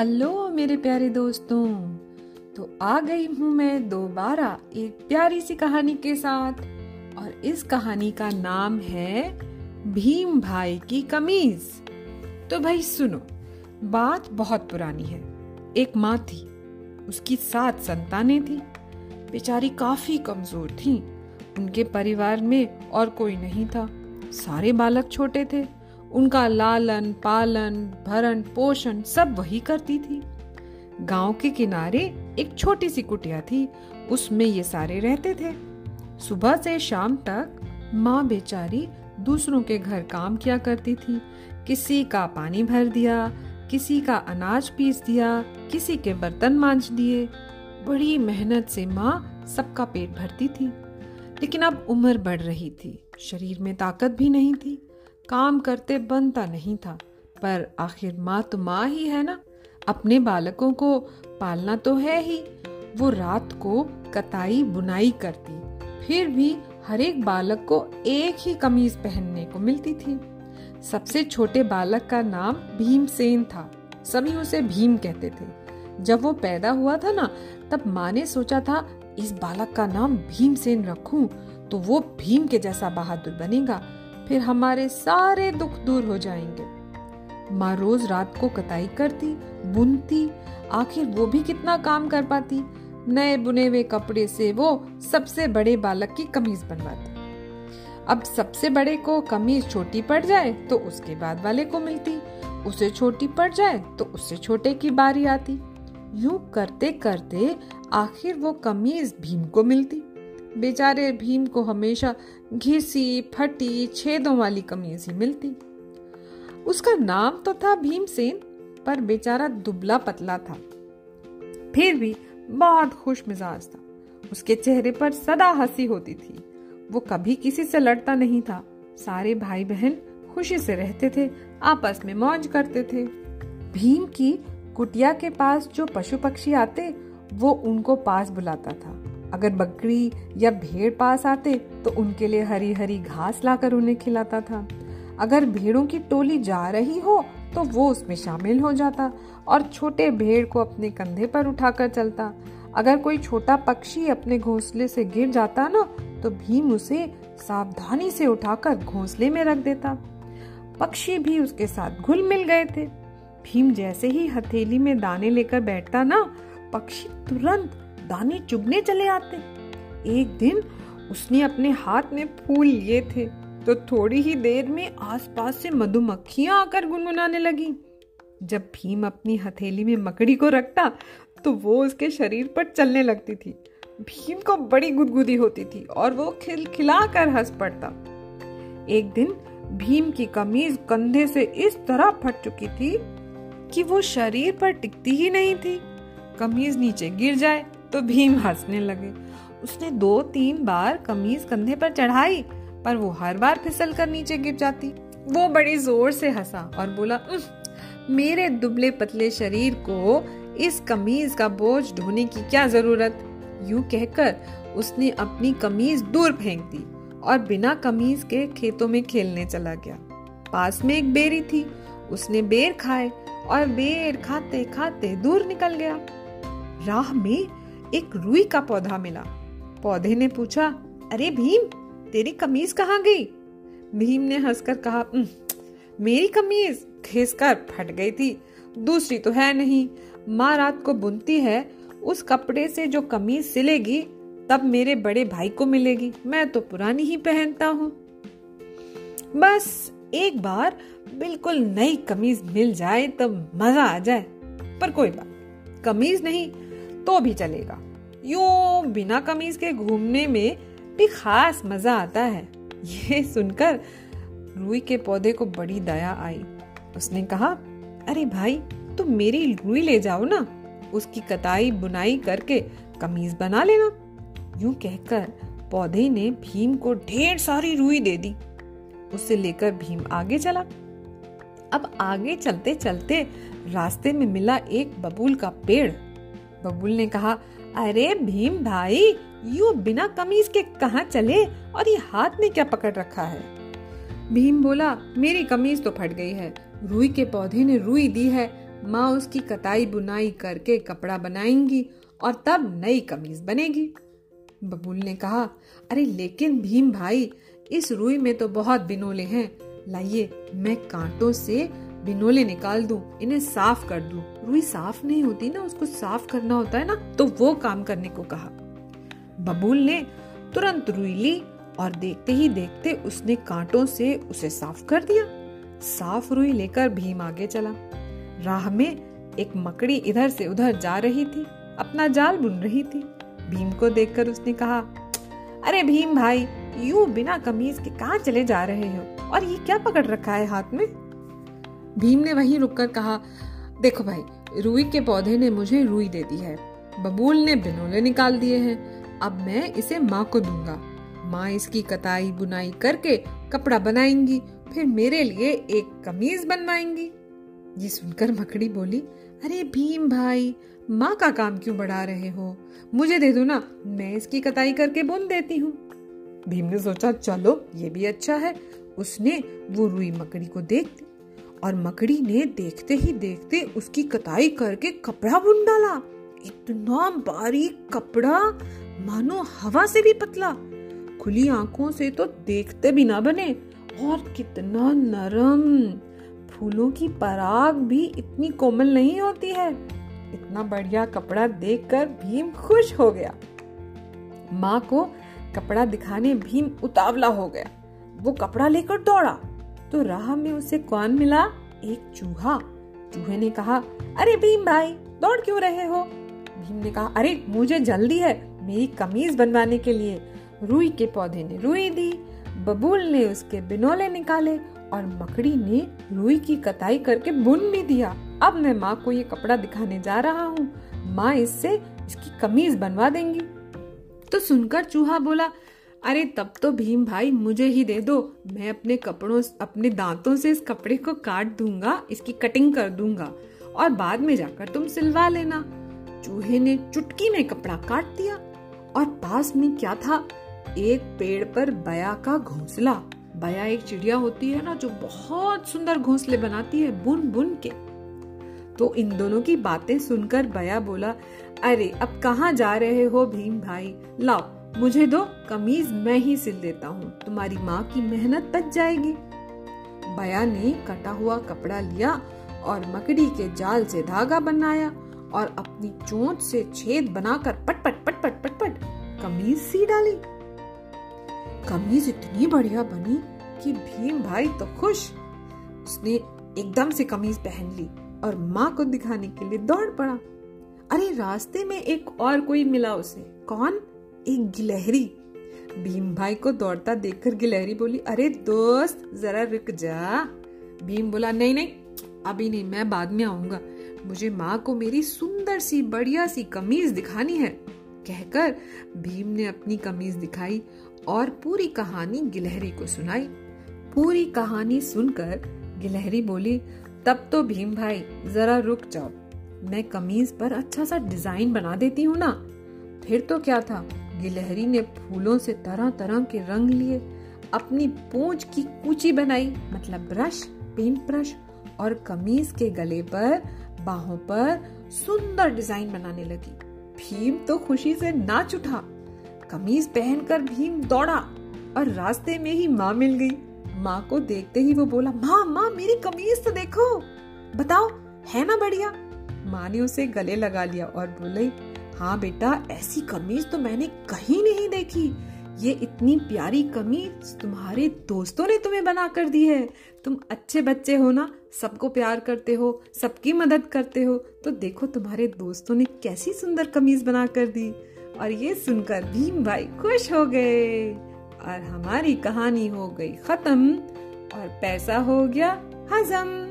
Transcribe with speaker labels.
Speaker 1: Hello मेरे प्यारे दोस्तों तो आ गई हूँ मैं दोबारा एक प्यारी सी कहानी के साथ। और इस कहानी का नाम है भीम भाई की कमीज। तो भाई सुनो, बात बहुत पुरानी है। एक माँ थी, उसकी सात संतानें थी। बेचारी काफ़ी कमज़ोर थी। उनके परिवार में और कोई नहीं था। सारे बालक छोटे थे। उनका लालन, पालन, भरण, पोषण सब वही करती थी। गाँव के किनारे एक छोटी सी कुटिया थी, उसमें ये सारे रहते थे। सुबह से शाम तक माँ बेचारी दूसरों के घर काम किया करती थी। किसी का पानी भर दिया, किसी का अनाज पीस दिया, किसी के बर्तन मांज दिए। बड़ी मेहनत से माँ सबका पेट भरती थी। लेकिन अब उम्र बढ़ रही थी, शरीर में ताकत भी नहीं थी। काम करते बनता नहीं था। पर आखिर माँ तो माँ ही है ना। अपने बालकों को पालना तो है ही। वो रात को कताई बुनाई करती। फिर भी हर एक बालक को एक ही कमीज पहनने को मिलती थी। सबसे छोटे बालक का नाम भीमसेन था। सभी उसे भीम कहते थे। जब वो पैदा हुआ था ना, तब माँ ने सोचा था, इस बालक का नाम भीमसेन रखूँ तो वो भीम के जैसा बहादुर बनेगा। फिर हमारे सारे दुख दूर हो जाएँगे। माँ रोज रात को कताई करती, बुनती, आखिर वो भी कितना काम कर पाती? नए बुने हुए कपड़े से वो सबसे बड़े बालक की कमीज बनवाती। अब सबसे बड़े को कमीज छोटी पड़ जाए तो उसके बाद वाले को मिलती, उसे छोटी पड़ जाए तो उससे छोटे की बारी आती। यूँ करते करते आखिर वो कमीज भीम को मिलती। बेचारे भीम को हमेशा घिसी, फटी, छेदों वाली कमीज ही मिलती। उसका नाम तो था भीमसेन, पर बेचारा दुबला पतला था। फिर भी बहुत खुश मिजाज था। उसके चेहरे पर सदा हँसी होती थी। वो कभी किसी से लड़ता नहीं था। सारे भाई बहन खुशी से रहते थे, आपस में मौज करते थे। भीम की कुटिया के पास जो पशु पक्षी आते, वो उनको पास बुलाता था। अगर बकरी या भेड़ पास आते तो उनके लिए हरी हरी घास लाकर उन्हें खिलाता था। अगर भेड़ों की टोली जा रही हो तो वो उसमें शामिल हो जाता और छोटे भेड़ को अपने कंधे पर उठाकर चलता। अगर कोई छोटा पक्षी अपने घोंसले से गिर जाता ना तो भीम उसे सावधानी से उठाकर घोंसले में रख देता। पक्षी भी उसके साथ घुल मिल गए थे। भीम जैसे ही हथेली में दाने लेकर बैठता ना, पक्षी तुरंत दाने चुगने चले आते। एक दिन उसने अपने हाथ में फूल लिए थे तो थोड़ी ही देर में आसपास से मधुमक्खियाँ आकर गुनगुनाने लगी। जब भीम अपनी हथेली में मकड़ी को रखता तो वो उसके शरीर पर चलने लगती थी। भीम को बड़ी गुदगुदी होती थी और वो खिलखिला कर हंस पड़ता। एक दिन भीम की कमीज कंधे से इस तरह फट चुकी थी कि वो शरीर पर टिकती ही नहीं थी। कमीज नीचे गिर जाए तो भीम हंसने लगे। उसने दो तीन बार कमीज कंधे पर चढ़ाई, पर वो हर बार फिसल कर नीचे गिर जाती। वो बड़ी ज़ोर से हंसा और बोला मेरे दुबले पतले शरीर को इस कमीज का बोझ ढोने की क्या ज़रूरत? यूँ कहकर उसने अपनी कमीज दूर फेंक दी और बिना कमीज के खेतों में खेलने चला गया। पास में एक बेरी थी। उसने बेर खाए और बेर खाते खाते दूर निकल गया। राह में एक रुई का पौधा मिला। पौधे ने पूछा, अरे भीम, तेरी कमीज कहाँ गई? भीम ने हंसकर कहा मेरी कमीज घिसकर फट गई थी। दूसरी तो है नहीं। माँ रात को बुनती है, उस कपड़े से जो कमीज सिलेगी, तब मेरे बड़े भाई को मिलेगी। मैं तो पुरानी ही पहनता हूँ। बस एक बार बिल्कुल नई कमीज मिल जाए, तब मज़ा आ जाए। पर कोई बात कमीज नहीं तो भी चलेगा। यूँ बिना कमीज के घूमने में भी खास मज़ा आता है। ये सुनकर रुई के पौधे को बड़ी दया आई। उसने कहा, अरे भाई, तुम मेरी रुई ले जाओ ना। उसकी कताई बुनाई करके कमीज बना लेना। यूँ कहकर पौधे ने भीम को ढेर सारी रुई दे दी। उसे लेकर भीम आगे चला। अब आगे चलते चलते रास्ते में मिला एक बबूल का पेड़। बबुल ने कहा, अरे भीम भाई, यू बिना कमीज के कहा चले और ये हाथ में क्या पकड़ रखा है? भीम बोला, मेरी कमीज तो फट गई है। रुई के पौधे ने रुई दी है। माँ उसकी कताई बुनाई करके कपड़ा बनाएँगी और तब नई कमीज बनेगी। बबुल ने कहा, अरे लेकिन भीम भाई, इस रुई में तो बहुत बिनोले हैं। लाइए, मैं कांटों से बिनोले निकाल दूँ, इन्हें साफ़ कर दूँ। रुई साफ़ नहीं होती ना उसको साफ़ करना होता है ना तो वो काम करने को कहा। बबूल ने तुरंत रुई ली और देखते ही देखते उसने कांटों से उसे साफ़ कर दिया। साफ़ रुई लेकर भीम आगे चला। राह में एक मकड़ी इधर से उधर जा रही थी अपना जाल बुन रही थी। भीम को देखकर उसने कहा अरे भीम भाई यू बिना कमीज के कहा चले जा रहे हो? और ये क्या पकड़ रखा है हाथ में? भीम ने वहीं रुककर कहा, देखो भाई, रुई के पौधे ने मुझे रुई दे दी है। बबूल ने बिनोले निकाल दिए हैं। अब मैं इसे माँ को दूँगा। माँ इसकी कताई बुनाई करके कपड़ा बनाएँगी, फिर मेरे लिए एक कमीज बनवाएँगी। ये सुनकर मकड़ी बोली, अरे भीम भाई, माँ का काम क्यों बढ़ा रहे हो? मुझे दे दो ना, मैं इसकी कताई करके बुन देती हूँ। भीम ने सोचा, चलो, ये भी अच्छा है। उसने वो रुई मकड़ी को देख और मकड़ी ने देखते ही देखते उसकी कताई करके कपड़ा बुन डाला। इतना बारीक कपड़ा, मानो हवा से भी पतला। खुली आँखों से तो देखते भी ना बने। और कितना नरम। फूलों की पराग भी इतनी कोमल नहीं होती है। इतना बढ़िया कपड़ा देखकर भीम खुश हो गया। माँ को कपड़ा दिखाने भीम उतावला हो गया। वो कपड़ा लेकर दौड़ा। तो राह में उसे कौन मिला? एक चूहा। चूहे ने कहा, अरे भीम भाई, दौड़ क्यों रहे हो? भीम ने कहा, अरे, मुझे जल्दी है, मेरी कमीज बनवाने के लिए। रुई के पौधे ने रुई दी, बबूल ने उसके बिनोले निकाले और मकड़ी ने रुई की कताई करके बुन भी दिया। अब मैं माँ को ये कपड़ा दिखाने जा रहा हूँ। माँ इससे इसकी कमीज बनवा देंगी। तो सुनकर चूहा बोला अरे तब तो भीम भाई, मुझे ही दे दो। मैं अपने कपड़ों अपने दांतों से इस कपड़े को काट दूँगा, इसकी कटिंग कर दूँगा। और बाद में जाकर तुम सिलवा लेना। चूहे ने चुटकी में कपड़ा काट दिया। और पास में क्या था? एक पेड़ पर बया का घोंसला। बया एक चिड़िया होती है ना, जो बहुत सुंदर घोंसले बनाती है, बुन बुन के। तो इन दोनों की बातें सुनकर बया बोला, अरे, अब कहाँ जा रहे हो भीम भाई? लाओ मुझे दो कमीज मैं ही सिल देता हूँ। तुम्हारी माँ की मेहनत बच जाएगी। बया ने कटा हुआ कपड़ा लिया और मकड़ी के जाल से धागा बनाया और अपनी चोंच से छेद बनाकर पट पट पट पट पट पट कमीज सी डाली। कमीज इतनी बढ़िया बनी कि भीम भाई तो खुश। उसने एकदम से कमीज पहन ली और माँ को दिखाने के लिए दौड़ पड़ा। अरे, रास्ते में एक और कोई मिला उसे? कौन? एक गिलहरी। भीम भाई को दौड़ता देखकर गिलहरी बोली, अरे दोस्त, जरा रुक जा। भीम बोला, नहीं नहीं, अभी नहीं, मैं बाद में आऊँगा। मुझे माँ को मेरी सुंदर सी, बढ़िया सी कमीज दिखानी है। कहकर भीम ने अपनी कमीज दिखाई और पूरी कहानी गिलहरी को सुनाई। पूरी कहानी सुनकर गिलहरी बोली, तब तो भीम भाई, जरा रुक जाओ। मैं कमीज पर अच्छा सा डिज़ाइन बना देती हूँ ना। फिर तो क्या था? गिलहरी ने फूलों से तरह तरह के रंग लिए, अपनी पूंछ की कूची बनाई मतलब ब्रश पेंट ब्रश और कमीज के गले पर, बाहों पर सुंदर डिज़ाइन बनाने लगी। भीम तो खुशी से नाच उठा। कमीज पहनकर भीम दौड़ा और रास्ते में ही माँ मिल गई। माँ को देखते ही वो बोला, माँ माँ, मेरी कमीज तो देखो। बताओ, है ना बढ़िया? माँ ने उसे गले लगा लिया और बोले हाँ बेटा, ऐसी कमीज तो मैंने कहीं नहीं देखी। ये इतनी प्यारी कमीज तुम्हारे दोस्तों ने तुम्हें बना कर दी है। तुम अच्छे बच्चे हो ना, सबको प्यार करते हो, सबकी मदद करते हो तो देखो तुम्हारे दोस्तों ने कैसी सुंदर कमीज बना कर दी। और ये सुनकर भीम भाई खुश हो गए। और हमारी कहानी हो गई खत्म, और पैसा हो गया हजम।